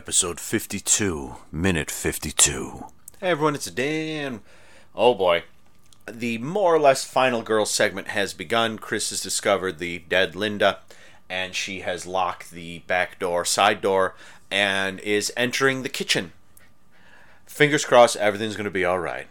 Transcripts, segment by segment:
Episode 52, minute 52. Hey everyone, it's Dan. Oh boy. The more or less final girl segment has begun. Chris has discovered the dead Linda, and she has locked the back door, side door, and is entering the kitchen. Fingers crossed, everything's going to be alright.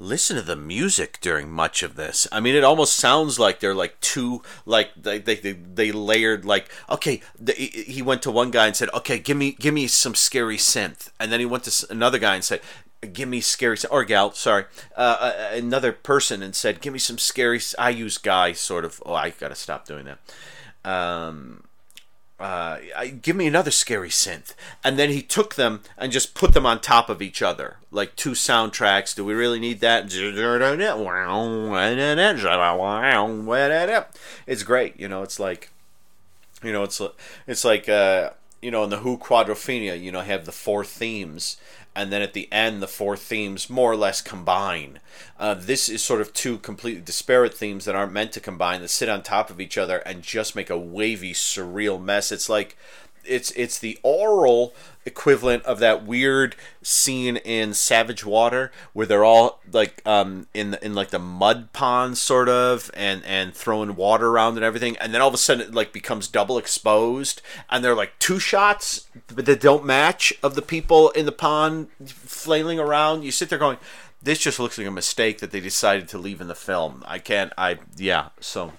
Listen to the music during much of this. I mean, it almost sounds like they're like two, like they they, they, they layered like okay. The, he went to one guy and said, "Okay, give me give me some scary synth," and then he went to another guy and said. Give me scary, or gal, sorry, uh, uh, another person and said, "Give me some scary." I use guy, sort of. Oh, I gotta stop doing that. Um, uh, give me another scary synth. And then he took them and just put them on top of each other, like two soundtracks. Do we really need that? It's great, you know. It's like, you know, it's it's like, uh, you know, in the Who Quadrophenia, you know, have the four themes, and then at the end, the four themes more or less combine. Uh, this is sort of two completely disparate themes that aren't meant to combine, that sit on top of each other and just make a wavy, surreal mess. It's like it's it's the oral equivalent of that weird scene in Savage Water where they're all like um in the, in like the mud pond sort of and and throwing water around and everything and then all of a sudden it like becomes double exposed and they're like two shots that don't match of the people in the pond flailing around. You sit there going this just looks like a mistake that they decided to leave in the film. I can't I yeah so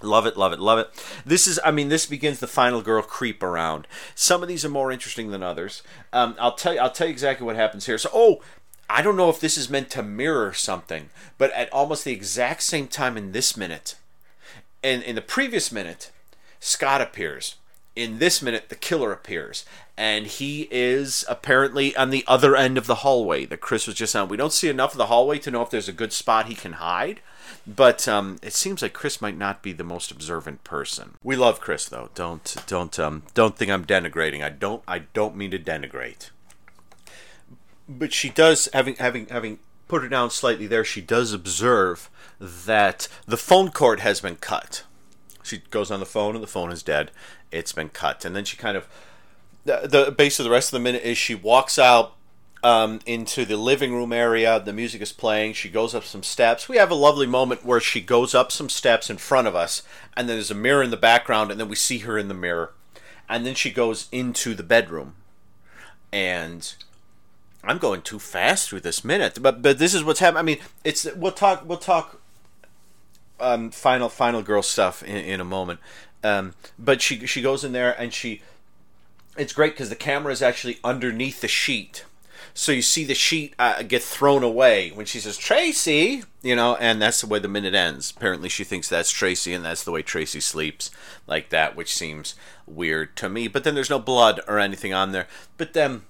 Love it, love it, love it. This is, I mean, this begins the final girl creep around. Some of these are more interesting than others. Um, I'll tell you, I'll tell you exactly what happens here. So, oh, I don't know if this is meant to mirror something, but at almost the exact same time in this minute, and in the previous minute, Scott appears. In this minute, the killer appears, and he is apparently on the other end of the hallway that Chris was just on. We don't see enough of the hallway to know if there's a good spot he can hide, but um, it seems like Chris might not be the most observant person. We love Chris, though. Don't don't um, don't think I'm denigrating. I don't I don't mean to denigrate but she does having having having put it down slightly there she does observe that the phone cord has been cut she goes on the phone and the phone is dead it's been cut and then she kind of the, the base of the rest of the minute is she walks out um, into the living room area. The music is playing. She goes up some steps. We have a lovely moment where she goes up some steps in front of us and then there's a mirror in the background and then we see her in the mirror. And then she goes into the bedroom. And I'm going too fast through this minute, but but this is what's happening. I mean, it's we'll talk we'll talk um, final final girl stuff in, in a moment. Um, but she she goes in there and she it's great because the camera is actually underneath the sheet, so you see the sheet uh, get thrown away when she says Tracy, you know, and that's the way the minute ends. Apparently, she thinks that's Tracy, and that's the way Tracy sleeps like that, which seems weird to me. But then there's no blood or anything on there. But then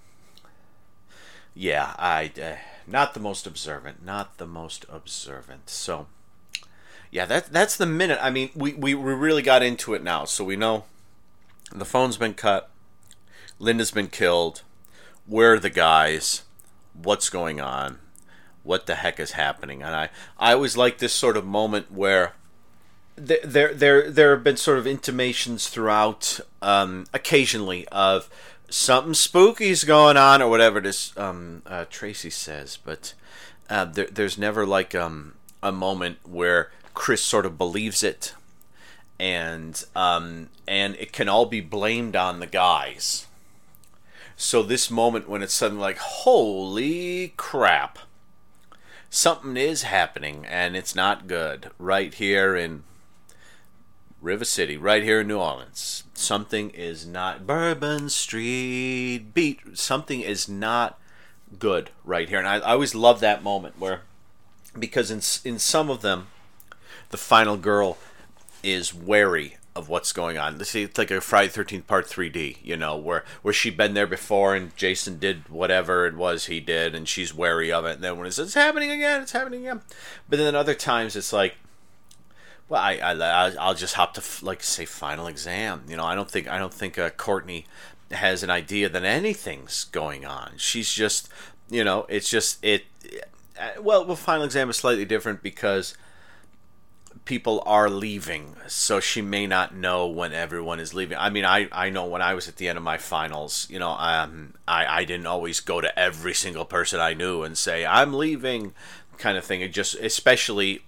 yeah, I uh, not the most observant, not the most observant. So, yeah, that that's the minute. I mean, we, we we really got into it now, so we know the phone's been cut, Linda's been killed. Where are the guys? What's going on? What the heck is happening? And I, I always like this sort of moment where there, there, there, there have been sort of intimations throughout, um, occasionally, of something spooky's going on or whatever this um, uh, Tracy says, but uh, there, there's never like um, a moment where Chris sort of believes it, and um, and it can all be blamed on the guys. So this moment when it's suddenly like, holy crap, something is happening and it's not good right here in River City, right here in New Orleans. Something is not Bourbon Street beat. Something is not good right here, and I, I always love that moment where, because in in some of them, the final girl is wary of what's going on. Let's see, it's like a Friday Thirteenth Part Three D, you know, where where she'd been there before and Jason did whatever it was he did, and she's wary of it. And then when it's, it's happening again, it's happening again. But then other times it's like well, I, I I'll just hop to like say final exam. You know, I don't think I don't think uh, Courtney has an idea that anything's going on. She's just, you know, it's just it. Uh, well, well, final exam is slightly different because people are leaving, so she may not know when everyone is leaving. I mean, I, I know when I was at the end of my finals, you know, um, I I didn't always go to every single person I knew and say I'm leaving, kind of thing. It just especially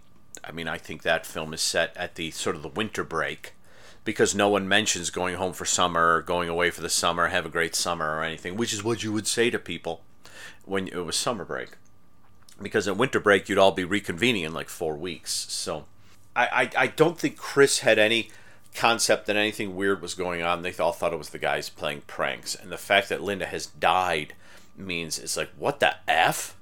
I mean, I think that film is set at the sort of the winter break because no one mentions going home for summer or going away for the summer, have a great summer or anything, which is what you would say to people when it was summer break. Because at winter break, you'd all be reconvening in like four weeks. So I, I, I don't think Chris had any concept that anything weird was going on. They all thought it was the guys playing pranks. And the fact that Linda has died means it's like, what the F?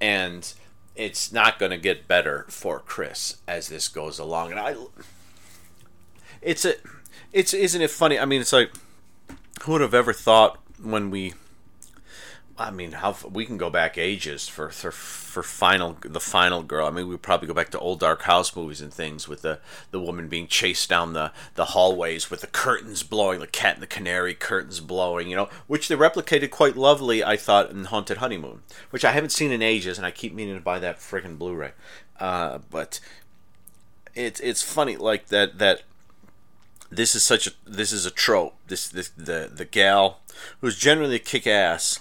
And it's not going to get better for Chris as this goes along. And I, it's a, it's isn't it funny? I mean, it's like, who would have ever thought when we I mean, how we can go back ages for, for for final the final girl. I mean, we probably go back to old dark house movies and things with the the woman being chased down the the hallways with the curtains blowing, the cat and the canary curtains blowing. You know, which they replicated quite lovely. I thought in Haunted Honeymoon, which I haven't seen in ages, and I keep meaning to buy that freaking Blu-ray. Uh, but it's it's funny like that that this is such a this is a trope. This this the the gal who's generally kick ass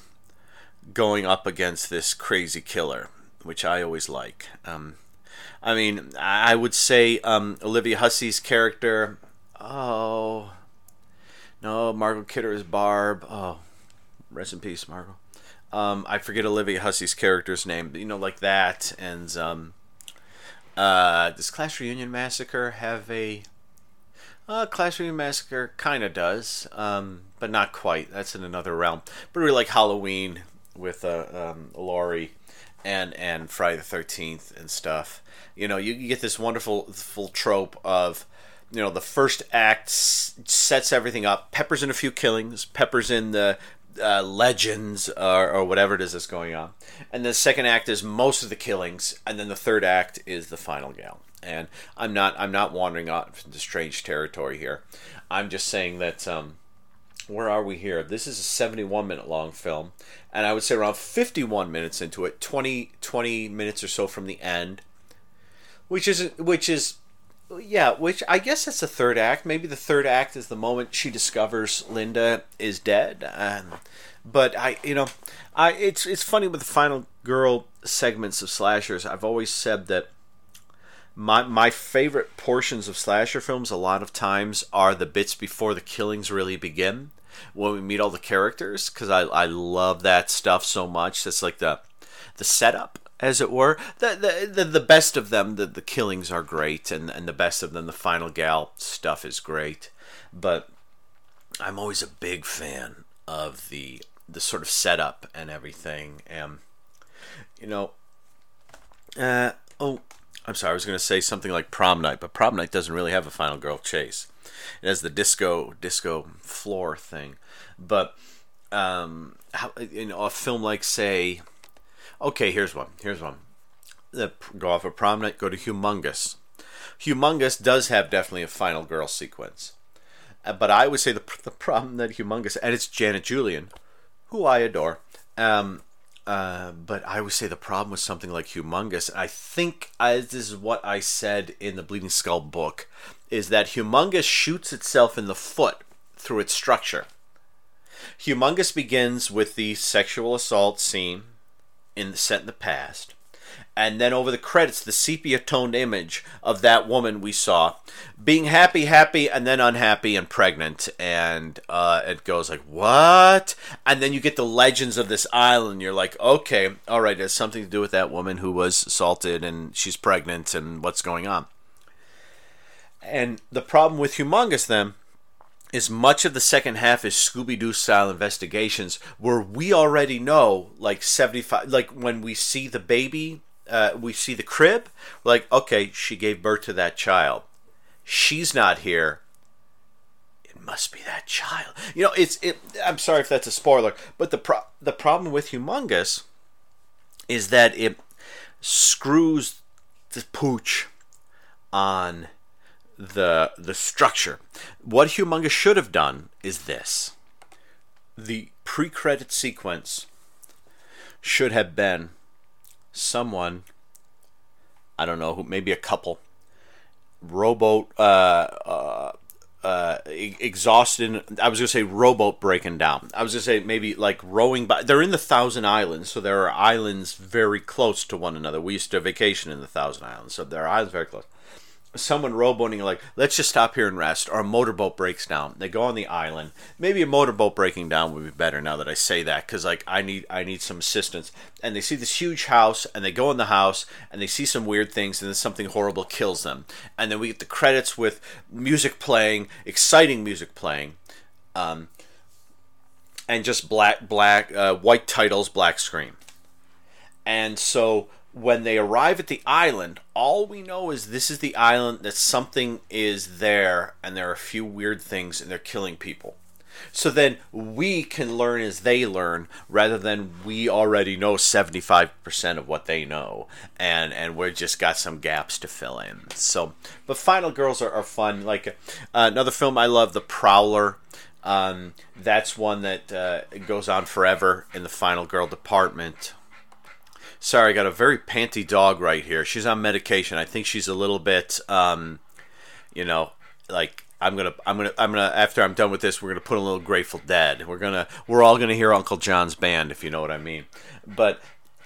going up against this crazy killer, which I always like. Um, I mean, I would say um, Olivia Hussey's character. Oh, no, Margot Kidder is Barb. Oh, rest in peace, Margot. Um, I forget Olivia Hussey's character's name, you know, like that. And um, uh, does Class Reunion Massacre have a? Uh, Reunion Massacre kind of does, um, but not quite. That's in another realm. But really, like Halloween, with uh, um, Laurie and and Friday the Thirteenth and stuff. You know, you, get this wonderful full trope of you know the first act s- sets everything up, peppers in a few killings, peppers in the uh, legends or, or whatever it is that's going on, and the second act is most of the killings, and then the third act is the final gal. And I'm not I'm not wandering off into strange territory here. I'm just saying that. Um, where are we here? This is a 71 minute long film, and I would say around 51 minutes into it, 20, 20 minutes or so from the end, which is which is yeah, which I guess that's the third act. Maybe the third act is the moment she discovers Linda is dead. But I, you know, I it's it's funny with the final girl segments of slashers. I've always said that my my favorite portions of slasher films a lot of times are the bits before the killings really begin when we meet all the characters because I, I love that stuff so much. That's like the the setup, as it were. The the the, the best of them, the, the killings are great, and, and the best of them, the final gal stuff is great. But I'm always a big fan of the the sort of setup and everything. And you know, uh, oh, I'm sorry, I was going to say something like Prom Night, but Prom Night doesn't really have a final girl chase. It has the disco disco floor thing, but um, how, you know, a film like say, okay, here's one. Here's one. The, go off of Prom Night. Go to Humongous. Humongous does have definitely a final girl sequence, uh, but I would say the the problem that Humongous and it's Janet Julian, who I adore. Um, uh, but I would say the problem with something like Humongous, I think I, this is what I said in the Bleeding Skull book, is that Humongous shoots itself in the foot through its structure. Humongous begins with the sexual assault scene in the set in the past, and then over the credits, the sepia toned image of that woman we saw being happy, happy, and then unhappy and pregnant, and uh, it goes like what? And then you get the legends of this island. You're like, okay, all right, it has something to do with that woman who was assaulted and she's pregnant, and what's going on. And the problem with Humongous then is much of the second half is Scooby Doo style investigations where we already know, like 75, like when we see the baby, uh, we see the crib, like, okay, she gave birth to that child. She's not here. It must be that child. You know, it's, it, I'm sorry if that's a spoiler, but the, pro- the problem with Humongous is that it screws the pooch on the the structure. What Humongous should have done is this. The pre-credit sequence should have been someone I don't know, who, maybe a couple rowboat uh, uh, uh, exhausted. I was gonna say rowboat breaking down. I was gonna say maybe like rowing by. They're in the Thousand Islands, so there are islands very close to one another. We used to vacation in the Thousand Islands, so there are islands very close someone rowboating like let's just stop here and rest. Or a motorboat breaks down. They go on the island. Maybe a motorboat breaking down would be better now that i say that because like i need i need some assistance. And they see this huge house and they go in the house and they see some weird things and then something horrible kills them. And then we get the credits with music playing exciting music playing um, and just black black uh, white titles black screen. And so when they arrive at the island, all we know is this is the island, that something is there, and there are a few weird things, and they're killing people. So then we can learn as they learn, rather than we already know 75% of what they know, and, and we've just got some gaps to fill in. So, but Final Girls are, are fun. Like uh, another film I love, The Prowler. Um, that's one that uh, goes on forever in the Final Girl department. Sorry, I got a very panty dog right here. She's on medication. I think she's a little bit, um, you know, like I'm gonna, I'm gonna, I'm gonna. After I'm done with this, we're gonna put a little Grateful Dead. We're gonna, we're all gonna hear Uncle John's band, if you know what I mean. But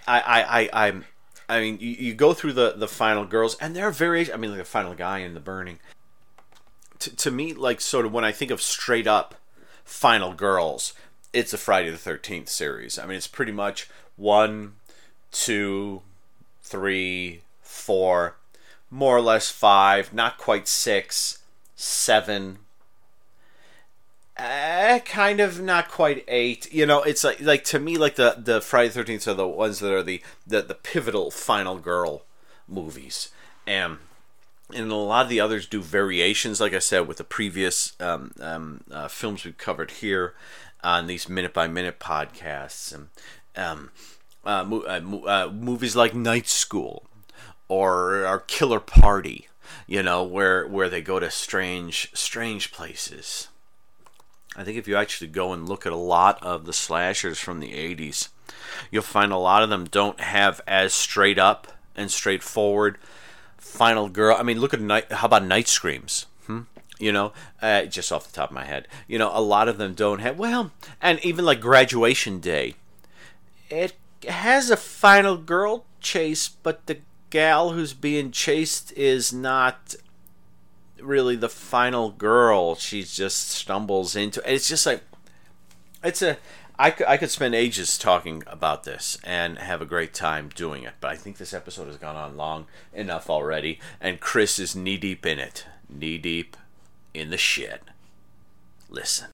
I, I, I, I'm, I mean, you, you go through the the final girls, and are variations. I mean, like the final guy in the burning. To, to me, like sort of when I think of straight up final girls, it's a Friday the Thirteenth series. I mean, it's pretty much one two, three, four, more or less five, not quite six, seven, uh, kind of not quite eight. You know, it's like like to me, like the the Friday Thirteenth are the ones that are the the, the pivotal final girl movies, and and a lot of the others do variations. Like I said, with the previous um, um, uh, films we've covered here on these minute by minute podcasts, and um, uh, uh, uh, movies like Night School or, or Killer Party, you know, where where they go to strange strange places. I think if you actually go and look at a lot of the slashers from the 80s, you'll find a lot of them don't have as straight up and straightforward final girl. I mean, look at night. How about Night Screams? Hmm? You know, uh, just off the top of my head, you know, a lot of them don't have. Well, and even like Graduation Day, it has a final girl chase, but the gal who's being chased is not really the final girl. She just stumbles into it's just like it's a I I could spend ages talking about this and have a great time doing it, but I think this episode has gone on long enough already, and Chris is knee deep in it. Knee deep in the shit. Listen.